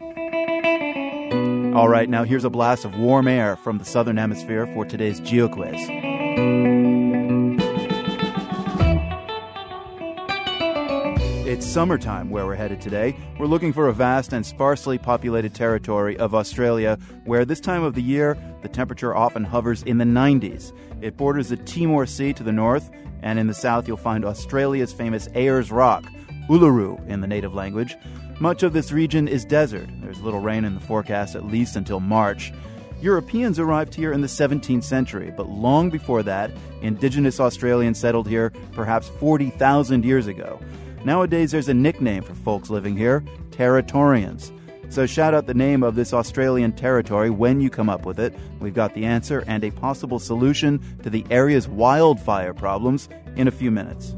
All right, now here's a blast of warm air from the southern hemisphere for today's GeoQuiz. It's summertime where we're headed today. We're looking for a vast and sparsely populated territory of Australia where this time of the year the temperature often hovers in the 90s. It borders the Timor Sea to the north, and in the south you'll find Australia's famous Ayers Rock, Uluru in the native language. Much of this region is desert. There's little rain in the forecast at least until March. Europeans arrived here in the 17th century, but long before that, indigenous Australians settled here perhaps 40,000 years ago. Nowadays, there's a nickname for folks living here Territorians. So shout out the name of this Australian territory when you come up with it. We've got the answer and a possible solution to the area's wildfire problems in a few minutes.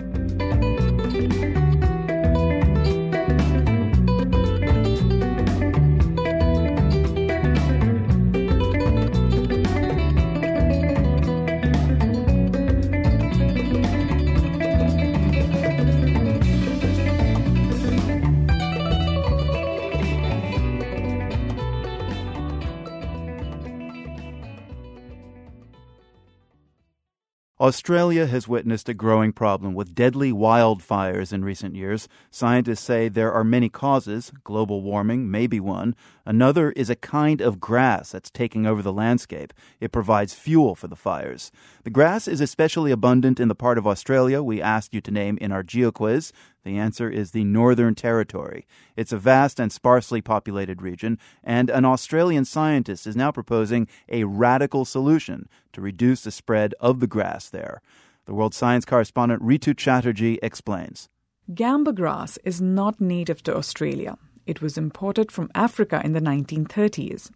Australia has witnessed a growing problem with deadly wildfires in recent years. Scientists say there are many causes. Global warming may be one. Another is a kind of grass that's taking over the landscape. It provides fuel for the fires. The grass is especially abundant in the part of Australia we asked you to name in our GeoQuiz. The answer is the Northern Territory. It's a vast and sparsely populated region, and an Australian scientist is now proposing a radical solution to reduce the spread of the grass there. The World Science correspondent Rhitu Chatterjee explains. Gamba grass is not native to Australia. It was imported from Africa in the 1930s.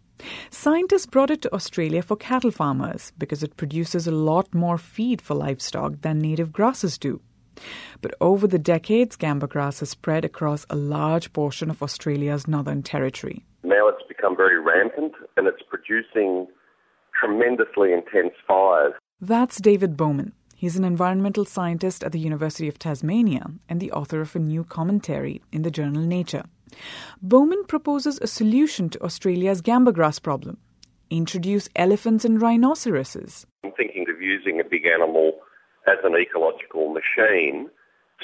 Scientists brought it to Australia for cattle farmers because it produces a lot more feed for livestock than native grasses do. But over the decades, gamba grass has spread across a large portion of Australia's Northern Territory. Now it's become very rampant and it's producing tremendously intense fires. That's David Bowman. He's an environmental scientist at the University of Tasmania and the author of a new commentary in the journal Nature. Bowman proposes a solution to Australia's gamba grass problem introduce elephants and rhinoceroses. I'm thinking of using a big animal as an ecological machine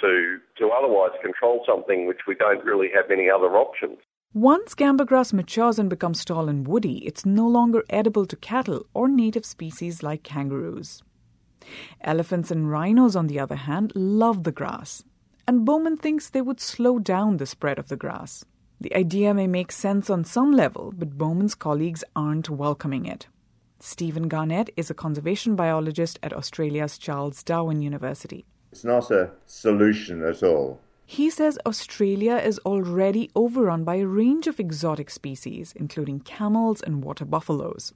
to, to otherwise control something which we don't really have any other options. Once gamba grass matures and becomes tall and woody, it's no longer edible to cattle or native species like kangaroos. Elephants and rhinos, on the other hand, love the grass, and Bowman thinks they would slow down the spread of the grass. The idea may make sense on some level, but Bowman's colleagues aren't welcoming it. Stephen Garnett is a conservation biologist at Australia's Charles Darwin University. It's not a solution at all. He says Australia is already overrun by a range of exotic species, including camels and water buffaloes.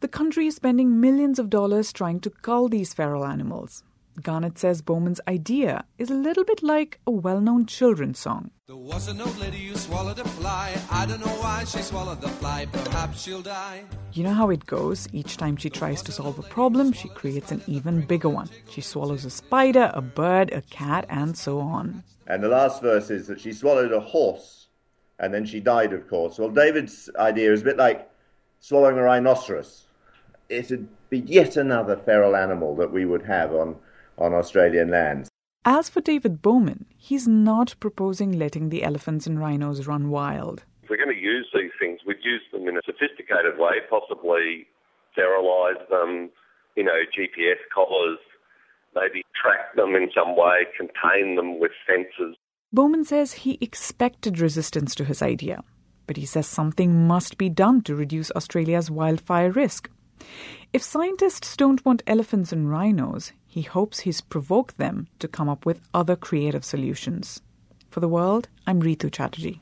The country is spending millions of dollars trying to cull these feral animals. Garnett says Bowman's idea is a little bit like a well known children's song. There was an old lady who swallowed a fly. I don't know why she swallowed the fly, perhaps she'll die. You know how it goes. Each time she tries to solve a problem, she creates an even bigger one. She swallows a spider, a bird, a cat, and so on. And the last verse is that she swallowed a horse and then she died, of course. Well, David's idea is a bit like swallowing a rhinoceros. It'd be yet another feral animal that we would have on on Australian lands. As for David Bowman, he's not proposing letting the elephants and rhinos run wild. If we're going to use these things, we'd use them in a sophisticated way, possibly sterilise them, you know, GPS collars, maybe track them in some way, contain them with sensors. Bowman says he expected resistance to his idea, but he says something must be done to reduce Australia's wildfire risk. If scientists don't want elephants and rhinos, he hopes he's provoked them to come up with other creative solutions. For the world, I'm Rhitu Chatterjee.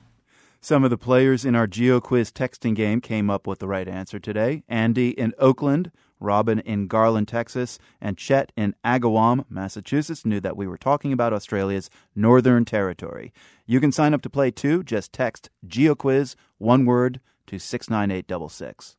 Some of the players in our GeoQuiz texting game came up with the right answer today. Andy in Oakland, Robin in Garland, Texas, and Chet in Agawam, Massachusetts knew that we were talking about Australia's Northern Territory. You can sign up to play too. Just text GeoQuiz, one word, to 69866.